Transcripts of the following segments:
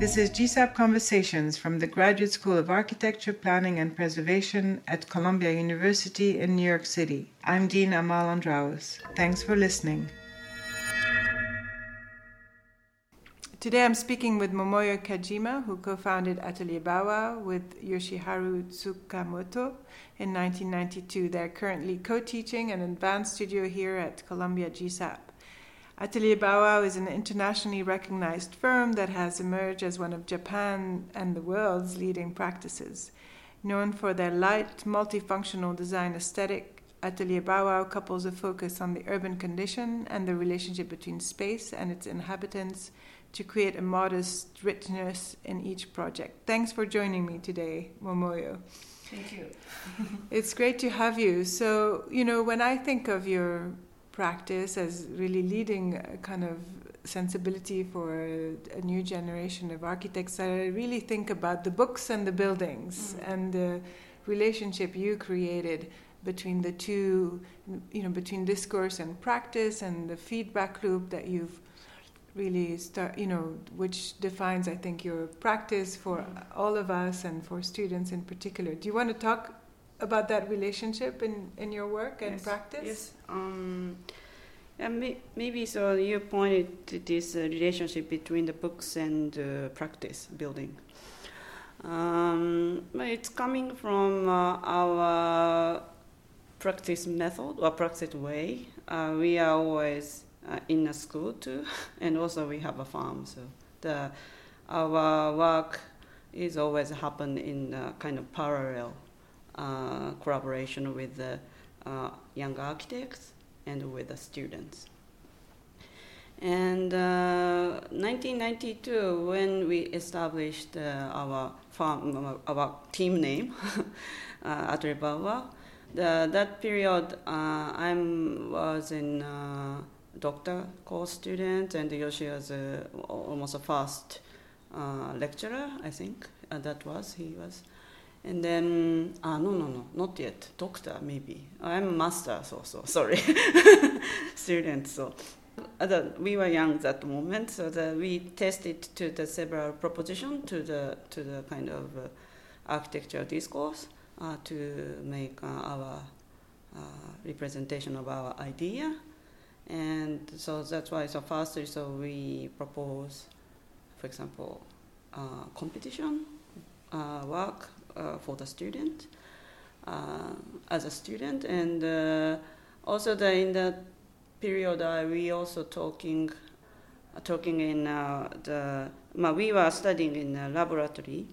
This is GSAPP Conversations from the Graduate School of Architecture, Planning and Preservation at Columbia University in New York City. I'm Dean Amale Andraos. Thanks for listening. Today I'm speaking with Momoyo Kajima, who co founded Atelier Bow-Wow with Yoshiharu Tsukamoto in 1992. They're currently co teaching an advanced studio here at Columbia GSAPP. Atelier Bow-Wow is an internationally recognized firm that has emerged as one of Japan and the world's leading practices. Known for their light, multifunctional design aesthetic, Atelier Bow-Wow couples a focus on the urban condition and the relationship between space and its inhabitants to create a modest richness in each project. Thanks for joining me today, Momoyo. Thank you. it's great to have you. So, you know, when I think of your practice as really leading a kind of sensibility for a, new generation of architects, I really think about the books and the buildings mm. and the relationship you created between the two, you know, between discourse and practice and the feedback loop that you've really start, you know, which defines, I think, your practice for mm-hmm. all of us and for students in particular. Do you want to talk about that relationship in, in your work and yes. practice? Yes. Um, yeah, maybe so. You pointed to this uh, relationship between the books and uh, practice building. Um, it's coming from uh, our practice method or practice way. Uh, we are always uh, in a school too, and also we have a farm. So the our work is always happen in kind of parallel collaboration with the uh, young architects and with the students. And uh, 1992, when we established uh, our farm, our team name, uh, the, that period uh, I was in doctor course student, and Yoshi was uh, almost a first uh, lecturer, I think. Uh, that was he was, and then ah no no no not yet. Doctor maybe. I'm a master so so sorry. Student so. Uh, we were young at that moment, so the, we tested to the several proposition to the to the kind of uh, architectural discourse uh, to make our representation of our idea. And so that's why so first so we propose for example uh, competition uh, work uh, for the student uh, as a student. And uh, also the, in the period uh, we also talking talking in the we were studying in a laboratory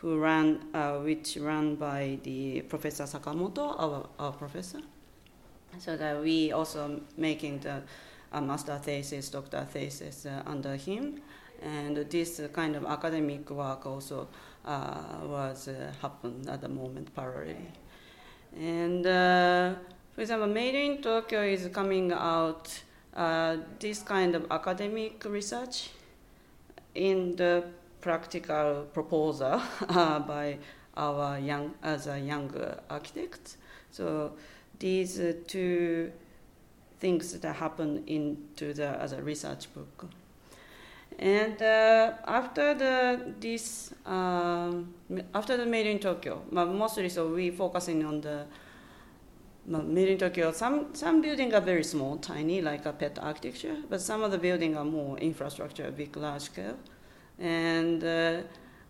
who ran which run by the professor Sakamoto our, our professor. So that we also making the uh, master thesis, doctor thesis uh, under him, and this kind of academic work also uh, was uh, happened at the moment parallelly. And uh, for example, Made in Tokyo is coming out uh, this kind of academic research in the practical proposal by our young as a young architect. So these uh, two things that happen into the as a research book. And uh, after the this um, after the made in Tokyo, mostly so we focusing on the made in Tokyo. Some some buildings are very small, tiny, like a pet architecture, but some of the buildings are more infrastructure, big, large scale. And uh,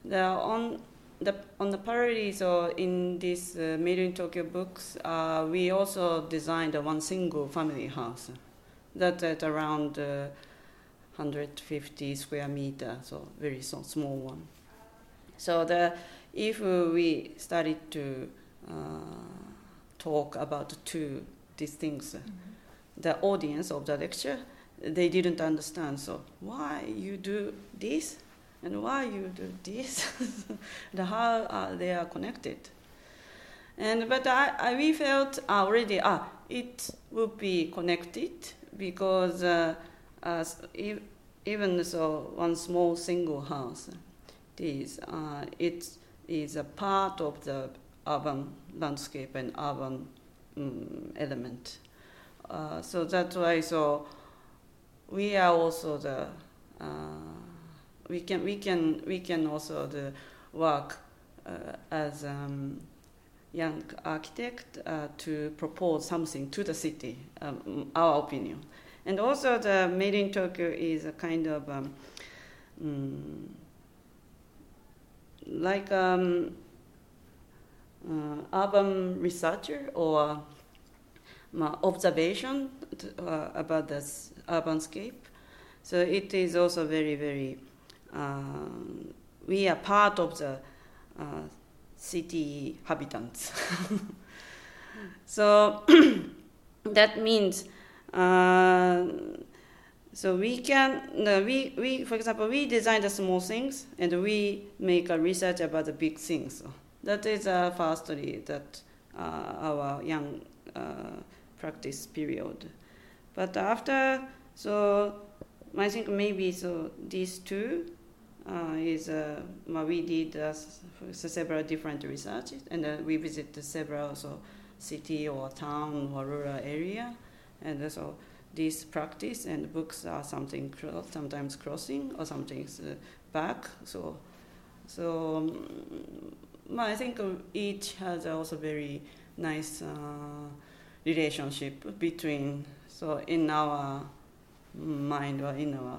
the on the, on the parody, so in this uh, Made in Tokyo books, uh, we also designed one single family house that at around uh, 150 square meter, so very so small one. So the, if we started to uh, talk about two these things, mm-hmm. the audience of the lecture, they didn't understand. So why you do this? and why you do this, the how uh, they are connected. And but I, I we felt already ah it would be connected because uh, if, even so one small single house, this uh, it is a part of the urban landscape and urban um, element. Uh, so that's why so we are also the uh, we can we can we can also the work uh, as um, young architect uh, to propose something to the city, um, our opinion. And also the Made in Tokyo is a kind of um, mm, like um, uh, urban researcher or uh, observation uh, about the urban scape. So it is also very, very, uh, we are part of the uh, city habitants. so that means, so we can, we, we, for example, we design the small things and we make a research about the big things. That is a firstly that uh, our young uh, practice period. But after, so I think maybe so these two uh, is uh, we did uh, several different researches and uh, we visited several so city or town or rural area and so this practice and books are something sometimes crossing or something uh, back. So so um, I think each has also very nice uh, relationship between so in our mind or in our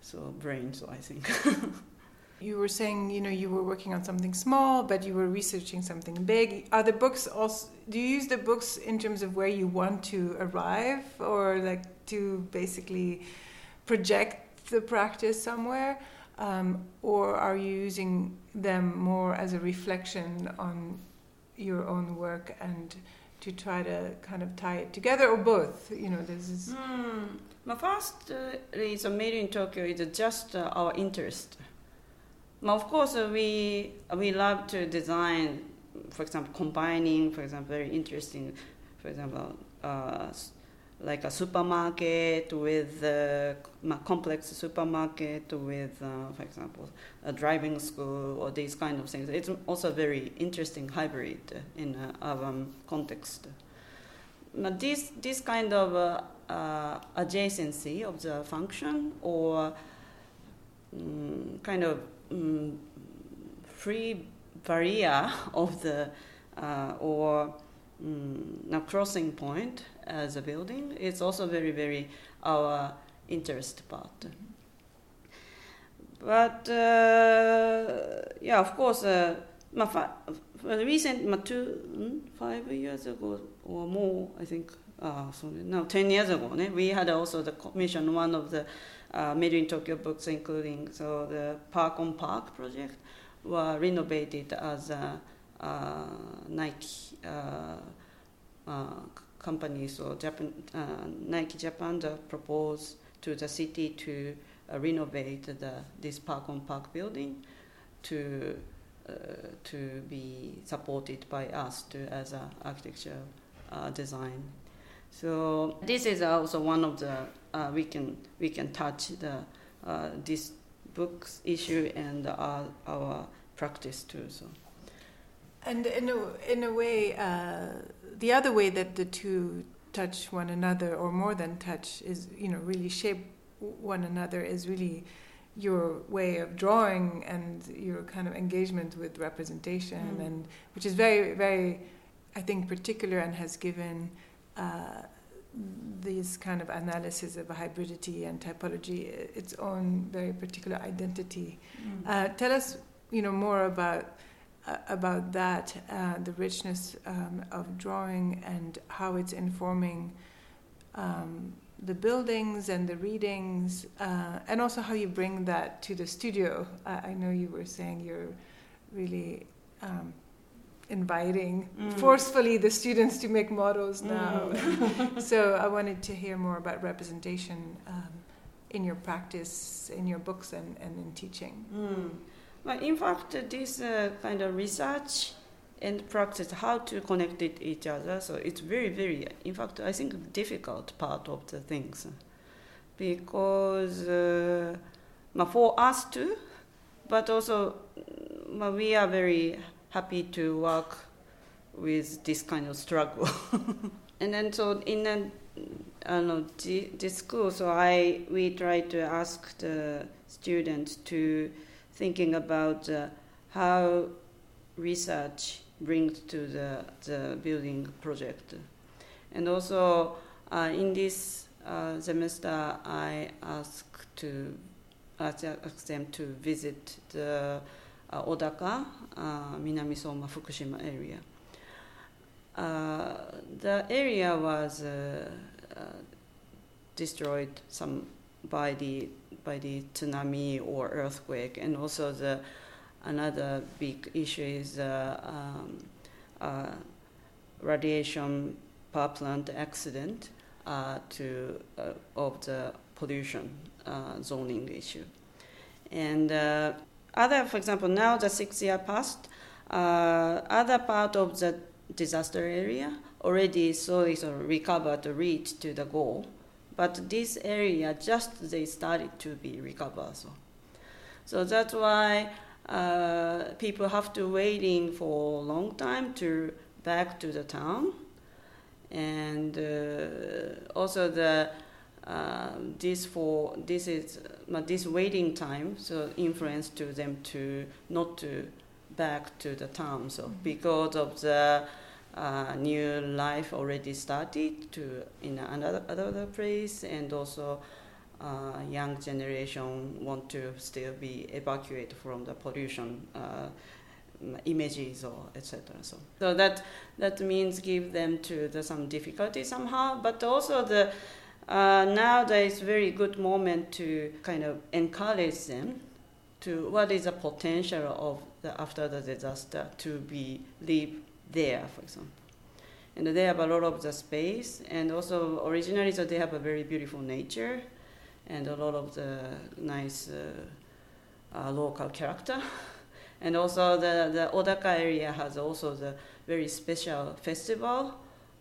so brain so i think you were saying you know you were working on something small but you were researching something big. Are the books also do you use the books in terms of where you want to arrive? Or like to basically project the practice somewhere? Um, or are you using them more as a reflection on your own work and to try to kind of tie it together? Or both? You know this is mm. my first uh, made in tokyo is just uh, our interest of course we we love to design for example combining for example very interesting for example uh, like a supermarket with a complex supermarket with, uh, for example, a driving school or these kind of things. It's also very interesting hybrid in uh, urban context. But this this kind of uh, uh, adjacency of the function or um, kind of um, free barrier of the uh, or um, crossing point as a building. It's also very, very our interest part. But uh, yeah, of course, uh, the recent two, hmm, five years ago or more, I think, uh, so now 10 years ago, we had also the commission one of the uh, Made in Tokyo books, including so the Park on Park project, were renovated as a uh, Nike uh, companies or Japan, uh, Nike Japan proposed to the city to uh, renovate the, this park on park building to uh, to be supported by us to, as an architecture uh, design. So this is also one of the uh, we can we can touch the uh, this books issue and our, our practice too. So. And in a, in a way, uh, the other way that the two touch one another, or more than touch, is you know really shape one another is really your way of drawing and your kind of engagement with representation, mm. and which is very very, I think, particular and has given. Uh, these kind of analysis of hybridity and typology its own very particular identity. Mm. Uh, tell us, you know, more about uh, about that, uh, the richness um, of drawing and how it's informing um, the buildings and the readings, uh, and also how you bring that to the studio. I know you were saying you're really um, inviting mm. forcefully the students to make models now. Mm. so I wanted to hear more about representation um, in your practice, in your books, and, and in teaching. Mm. But in fact, this uh, kind of research and practice, how to connect it each other, so it's very, very, in fact, I think difficult part of the things. Because uh, for us too, but also we are very happy to work with this kind of struggle. and then so in a, uh, this school, so I we try to ask the students to thinking about uh, how research brings to the, the building project. And also uh, in this uh, semester, I ask to ask them to visit the Odaka, uh, Minamisoma, Fukushima area. Uh, the area was uh, uh, destroyed some by the by the tsunami or earthquake, and also the another big issue is uh, um, uh, radiation power plant accident uh, to uh, of the pollution uh, zoning issue, and uh, other, for example, now the six year passed, other part of the disaster area already so is recovered, reached to the goal but this area just they started to be recovered. So, so that's why uh, people have to waiting for a long time to back to the town, and uh, also the uh, this for this is uh, this waiting time so influence to them to not to back to the town. So mm-hmm. because of the uh, new life already started to in another other place, and also uh, young generation want to still be evacuated from the pollution uh, images or etc. So, so that that means give them to the, some difficulty somehow, but also the uh, now there is very good moment to kind of encourage them to what is the potential of the after the disaster to be live there, for example. And they have a lot of the space, and also originally, so they have a very beautiful nature, and a lot of the nice uh, uh, local character. and also, the, the Odaka area has also the very special festival,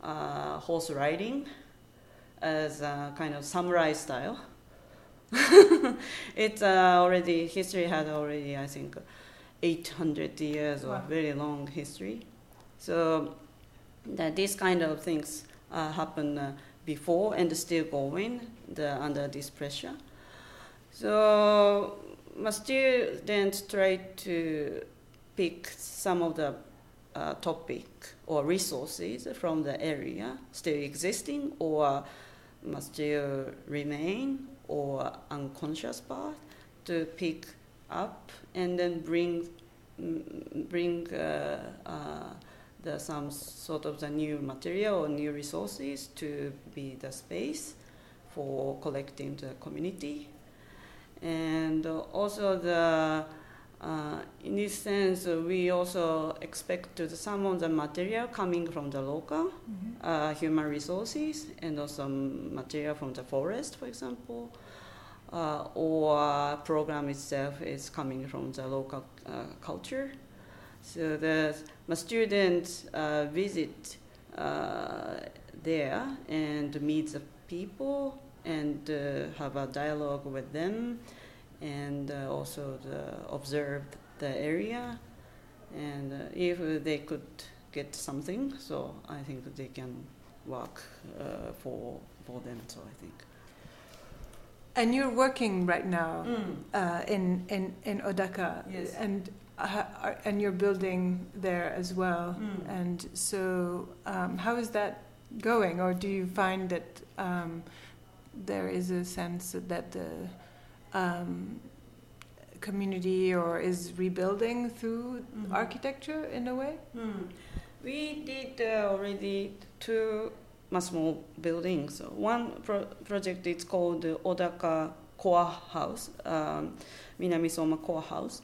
uh, horse riding, as a kind of samurai style. it's uh, already history had already I think 800 years wow. of very long history. So that these kind of things uh, happen uh, before and still going the, under this pressure. So my students try to pick some of the uh, topic or resources from the area still existing or must still remain or unconscious part to pick up and then bring bring uh, uh, the, some sort of the new material or new resources to be the space for collecting the community. And also the uh, in this sense, uh, we also expect to some of the material coming from the local mm-hmm. uh, human resources and also material from the forest, for example, uh, or program itself is coming from the local uh, culture. So the my students uh, visit uh, there and meet the people and uh, have a dialogue with them and uh, also the, observe the area and uh, if they could get something so i think they can work uh, for for them so i think and you're working right now mm. in, in, in Odaka. Yes. And uh, and you're building there as well. Mm. And so, um, how is that going? Or do you find that um, there is a sense that the um, community or is rebuilding through mm-hmm. architecture in a way? Mm. We did uh, already two small buildings. One pro- project is called the Odaka Core House, um, Minamisoma Core House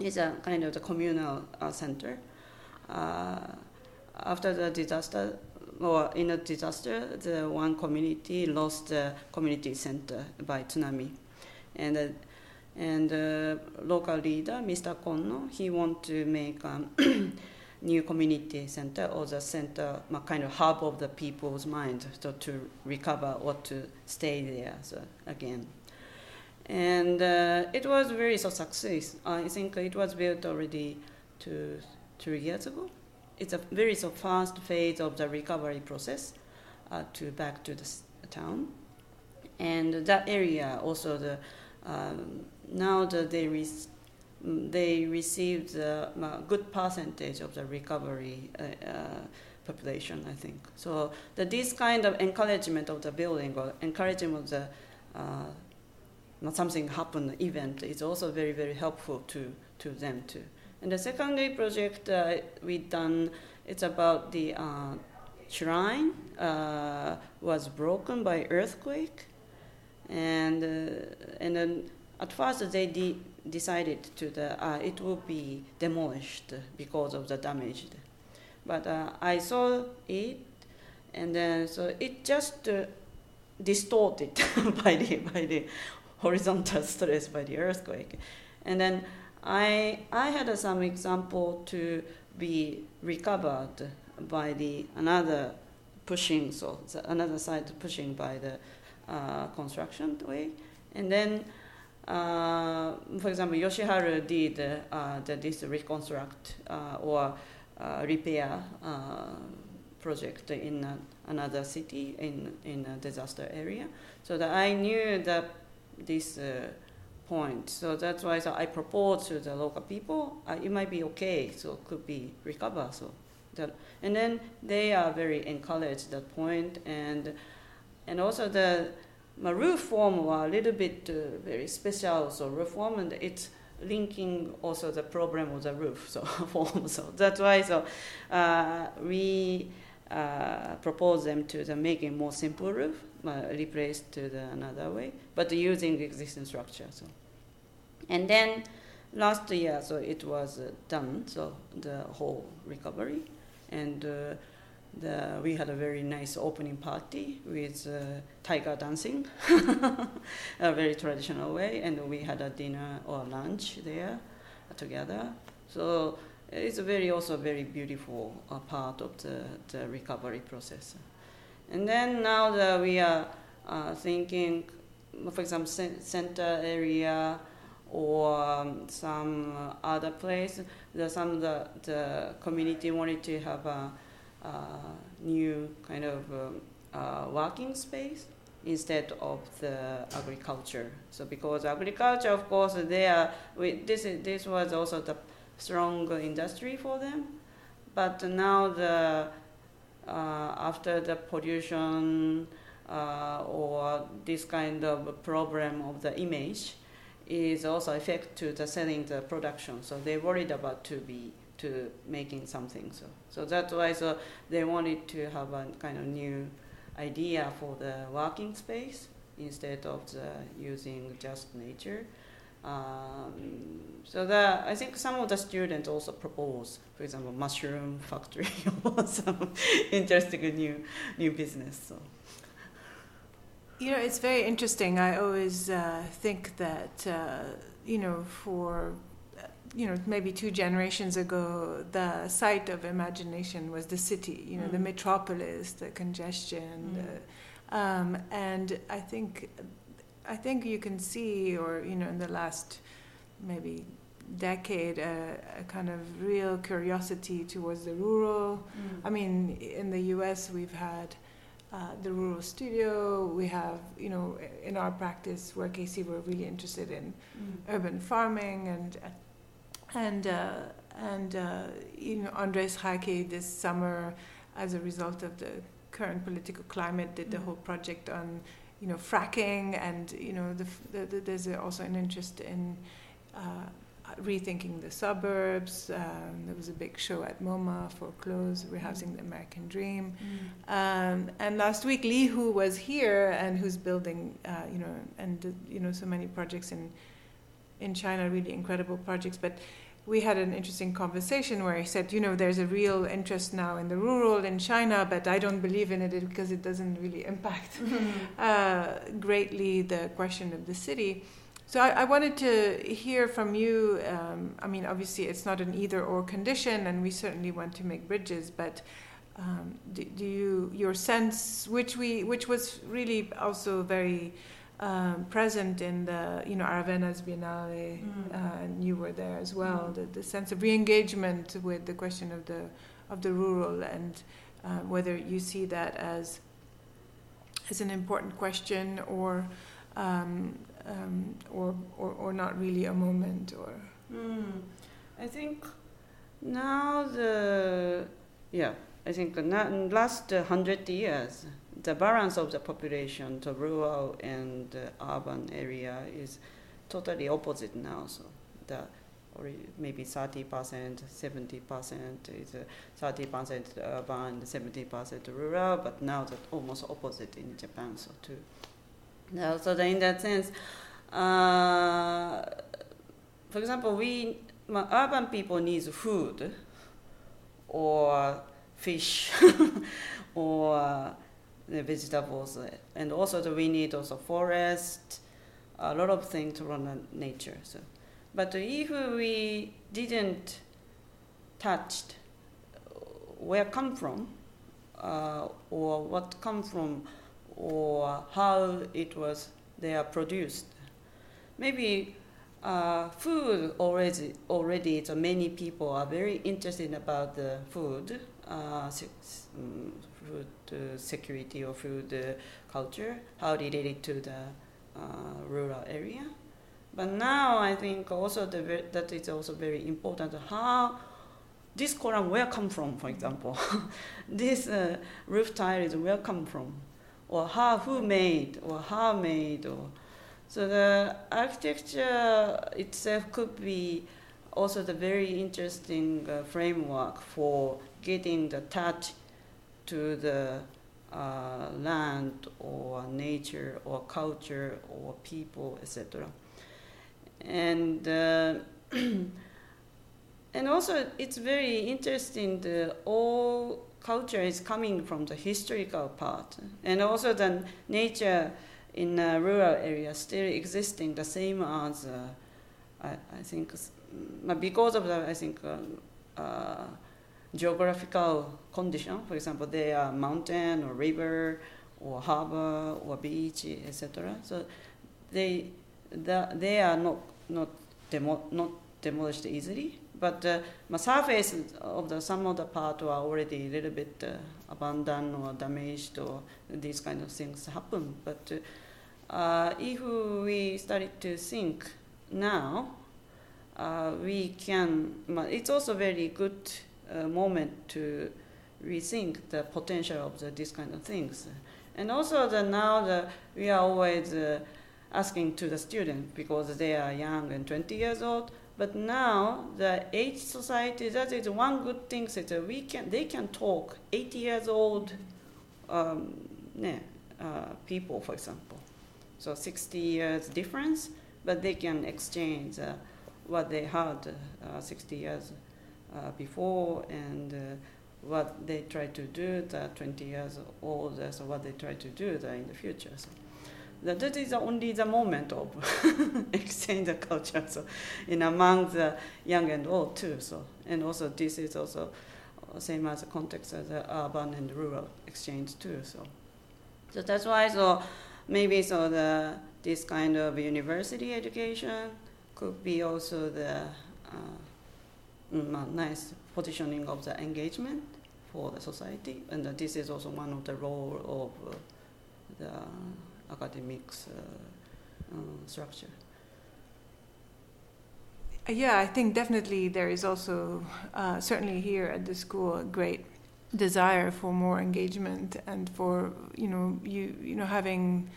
is a kind of the communal uh, center. Uh, after the disaster, or in a disaster, the one community lost the community center by tsunami, and uh, and uh, local leader, Mr. Konno, he want to make um, new community center or the center, a kind of hub of the people's mind, so to recover or to stay there. So again and uh, it was very so success. I think it was built already two three years ago. It's a very so fast phase of the recovery process uh, to back to the town, and that area also the um, now that they re- they received a good percentage of the recovery uh, uh, population, I think. So that this kind of encouragement of the building or encouragement of the uh, something happen event is also very very helpful to to them too. And the secondary project uh, we done it's about the uh, shrine uh, was broken by earthquake, and uh, and then at first they de- decided to the uh, it will be demolished because of the damage. But uh, I saw it, and then so it just uh, distorted by the by the horizontal stress by the earthquake, and then I I had some example to be recovered by the another pushing so another side pushing by the uh, construction way, and then. Uh, for example, Yoshiharu did uh, the, this reconstruct uh, or uh, repair uh, project in another city in in a disaster area. So that I knew that this point. So that's why so I proposed to the local people. it might be okay. So it could be recover. So that and then they are very encouraged that point and and also the roof form were a little bit uh, very special so roof form and it's linking also the problem of the roof so form. So that's why so uh, we uh, propose them to the making more simple roof, uh, replaced to the another way, but using existing structure. So and then last year, so it was uh, done. So the whole recovery and uh, the, we had a very nice opening party with uh, tiger dancing, a very traditional way, and we had a dinner or lunch there together. So it's very also a very beautiful uh, part of the, the recovery process. And then now that we are uh, thinking, for example, center area or um, some other place, the, some the, the community wanted to have a new kind of um, working space instead of the agriculture. So because agriculture, of course, they are, we, this, is, this was also the strong industry for them. But now the, uh, after the pollution uh, or this kind of problem of the image is also affect to the selling the production. So they worried about to be to making something. So, so that's why so they wanted to have a kind of new idea for the working space instead of the using just nature. Um, so that I think some of the students also propose, for example, mushroom factory or some interesting new new business. So. You know, it's very interesting. I always uh, think that uh, you know for you know, maybe two generations ago, the site of imagination was the city, you know, mm. the metropolis, the congestion, mm. the, um, and I think, I think you can see, or you know, in the last maybe decade, a, a kind of real curiosity towards the rural. Mm. I mean, in the U.S., we've had. Uh, the rural studio. We have, you know, in our practice, WORKac, we're really interested in mm. urban farming and and uh, and uh, you know Andres Jaque this summer, as a result of the current political climate, did the mm. whole project on you know fracking, and you know the, the, the, there's also an interest in uh, rethinking the suburbs. Um, there was a big show at MoMA Foreclosed, rehousing mm. the American Dream. Mm. Um, and last week, Li Hu was here, and who's building, uh, you know, and you know, so many projects in in China, really incredible projects. But we had an interesting conversation where he said, you know, there's a real interest now in the rural in China, but I don't believe in it because it doesn't really impact mm-hmm. uh, greatly the question of the city. So I, I wanted to hear from you. Um, I mean, obviously, it's not an either-or condition, and we certainly want to make bridges. But um, do, do you your sense, which we, which was really also very um, present in the you know Aravena's Biennale, mm. uh, and you were there as well. Mm. The, the sense of re-engagement with the question of the of the rural and uh, whether you see that as as an important question or um, um, or, or or not really a moment or mm, I think now the yeah I think in last hundred years the balance of the population the rural and urban area is totally opposite now so the or maybe 30%, 70% is 30% urban, 70% rural, but now that's almost opposite in Japan, so too. Now, so in that sense, uh, for example, we urban people needs food or fish or uh, the vegetables, and also the, we need also forest, a lot of things to run nature. So but if we didn't touch where come from, uh, or what come from, or how it was they are produced, maybe uh, food already already so many people are very interested about the food, uh, mm, uh, security or food culture, how related to the uh, rural area. But now I think also the, that is also very important how this column where come from, for example. this uh, roof tile is where come from, or how who made, or how made, or so the architecture itself could be also the very interesting uh, framework for getting the touch to the uh, land or nature or culture or people, etc and uh, and also it's very interesting the all culture is coming from the historical part. And also the nature in a rural area still existing the same as uh, I, I, think because of the I think uh, uh, geographical condition for example there are mountain or river or harbor or beach etc so they the, they are not not demo, not demolished easily. But the uh, surface of the some of the part are already a little bit uh, abandoned or damaged or these kind of things happen. But uh, if we started to think now, uh, we can. It's also very good uh, moment to rethink the potential of the, these kind of things. And also the now the, we are always uh, asking to the student because they are young and 20 years old. But now the age society, that is one good thing that we can, they can talk 80 years old um, yeah, uh, people, for example. So 60 years difference, but they can exchange uh, what they had uh, 60 years uh, before and uh, what they try to do the 20 years old, so what they try to do that in the future. So that, that is only the moment of exchange the culture so in among the young and old too so and also this is also same as the context as the urban and rural exchange too so so that's why so maybe so the this kind of university education could be also the uh, nice positioning of the engagement for the society and this is also one of the role of uh, the academics uh, uh, structure. Yeah, I think definitely there is also, uh, certainly here at the school, a great desire for more engagement and for you know you you know having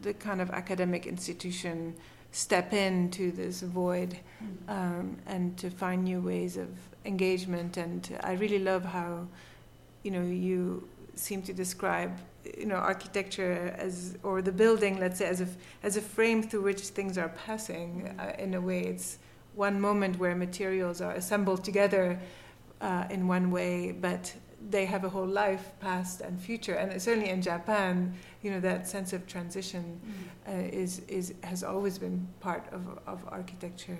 the kind of academic institution step into this void um, and to find new ways of engagement. And I really love how you know you seem to describe you know architecture as or the building let's say as a as a frame through which things are passing. Uh, in a way it's one moment where materials are assembled together uh, in one way but they have a whole life past and future and certainly in Japan you know that sense of transition mm. uh, is is has always been part of of architecture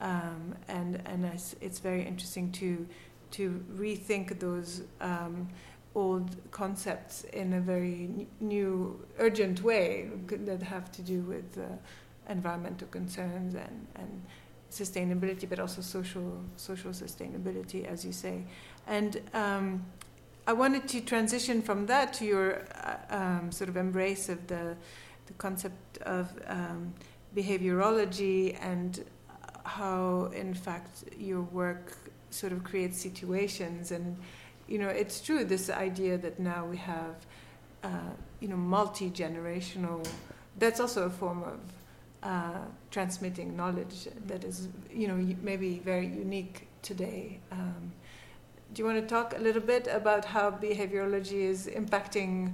um, and and it's, it's very interesting to to rethink those um, old concepts in a very new, urgent way that have to do with uh, environmental concerns and, and sustainability, but also social social sustainability, as you say. And um, I wanted to transition from that to your uh, um, sort of embrace of the the concept of um, behaviorology and how, in fact, your work sort of creates situations. And you know, it's true this idea that now we have, uh, you know, multi generational. That's also a form of uh, transmitting knowledge that is, you know, maybe very unique today. Um, do you want to talk a little bit about how behaviorology is impacting,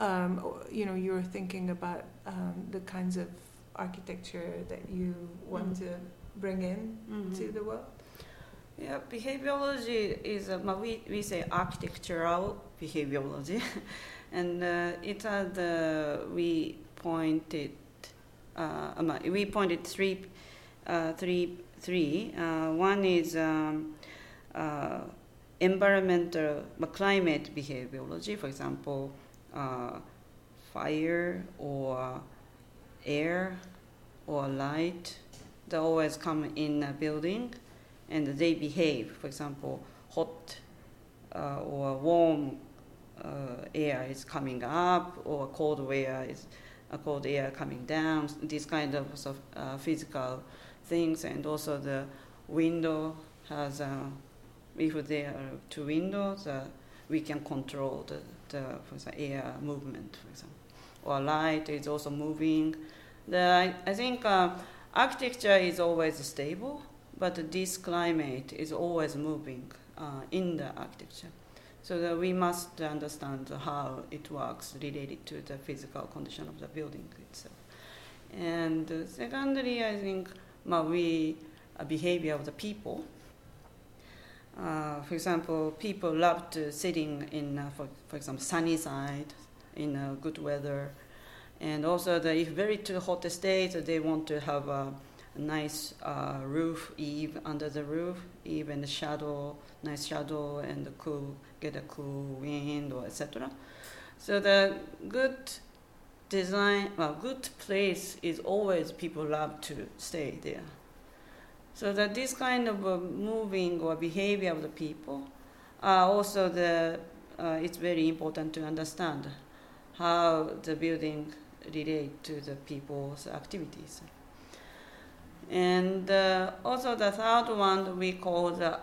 um, you know, you're thinking about um, the kinds of architecture that you want mm-hmm. to bring in mm-hmm. to the world? Yeah, behaviorology is, uh, we, we say architectural behaviorology, and uh, it had, uh, we pointed, uh, we pointed three, uh, three, three. Uh, one is um, environmental climate behaviorology, for example, uh, fire or air or light, they always come in a building and they behave. For example, hot uh, or warm uh, air is coming up or cold air is uh, cold air coming down. These kind of, of uh, physical things, and also the window has a if there are two windows, uh, we can control the, the air movement, for example. Or light is also moving. The, I, I think uh, architecture is always stable, but this climate is always moving uh, in the architecture. So that we must understand how it works related to the physical condition of the building itself. And uh, secondly, I think well, we uh, behavior of the people uh, for example, people loved sitting in, uh, for, for example, sunny side in uh, good weather. And also, the, if very too hot state, they want to have a nice uh, roof, eave under the roof, eave and the shadow, nice shadow, and the cool, get a cool wind or etc. So the good design, well, good place is always people love to stay there. So that this kind of uh, moving or behavior of the people, also the uh, it's very important to understand how the building relate to the people's activities. And uh, also the third one we call the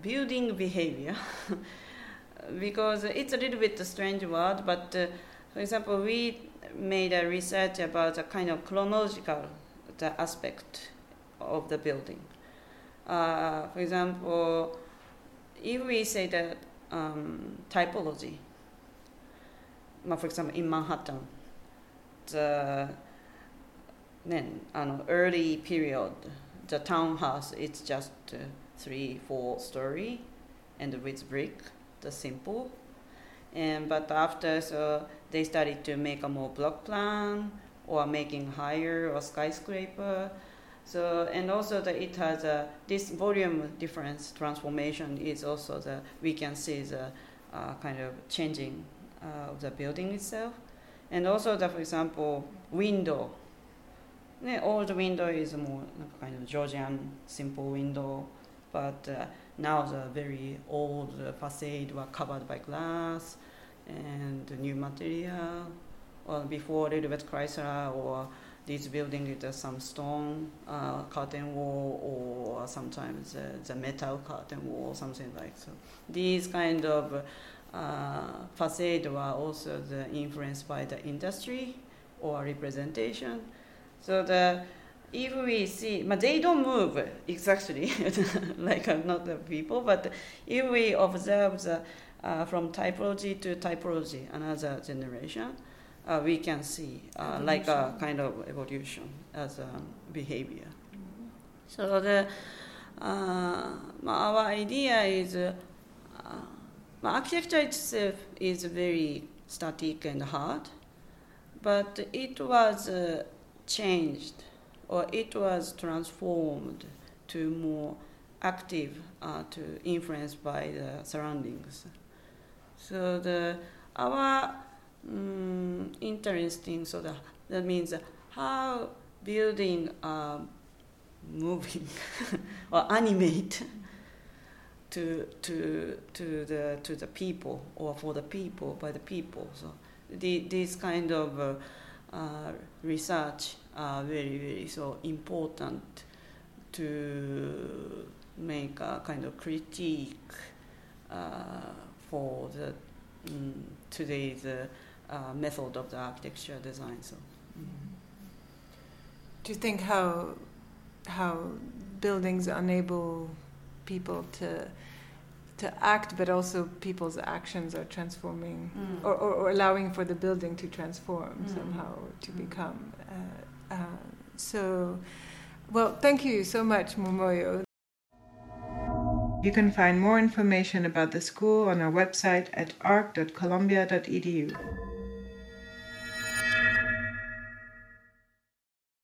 building behavior, because it's a little bit a strange word, but uh, for example, we made a research about a kind of chronological the aspect of the building. Uh, for example, if we say that um, typology, for example, in Manhattan, the then an early period, the townhouse it's just uh, three, four story, and with brick, the simple. And but after so they started to make a more block plan or making higher or skyscraper so and also that it has a this volume difference transformation is also the we can see the uh, kind of changing uh, of the building itself, and also that for example window. The old window is more kind of Georgian simple window, but uh, now the very old facade were covered by glass and new material. Or before a little bit Chrysler or this building is some stone uh, curtain wall or sometimes uh, the metal curtain wall, something like so. These kind of uh, facade were also the influenced by the industry or representation. So the if we see, but they don't move exactly like uh, not the people, but if we observe the, uh, from typology to typology, another generation, uh, we can see uh, like a kind of evolution as a behavior. Mm-hmm. So the uh, our idea is uh, architecture itself is very static and hard, but it was uh, changed or it was transformed to more active uh, to influenced by the surroundings. So the our mm, interesting. So that, that means how building uh, moving or animate to to to the to the people or for the people by the people. So the, this kind of uh, uh, research are very very so important to make a kind of critique uh, for the um, today's uh, method of the architecture design. So. Mm. Do you think how how buildings enable people to to act, but also people's actions are transforming mm. or, or, or, allowing for the building to transform mm. somehow to mm. become. Uh, Uh, so, well, thank you so much, Momoyo. You can find more information about the school on our website at arch.columbia.edu.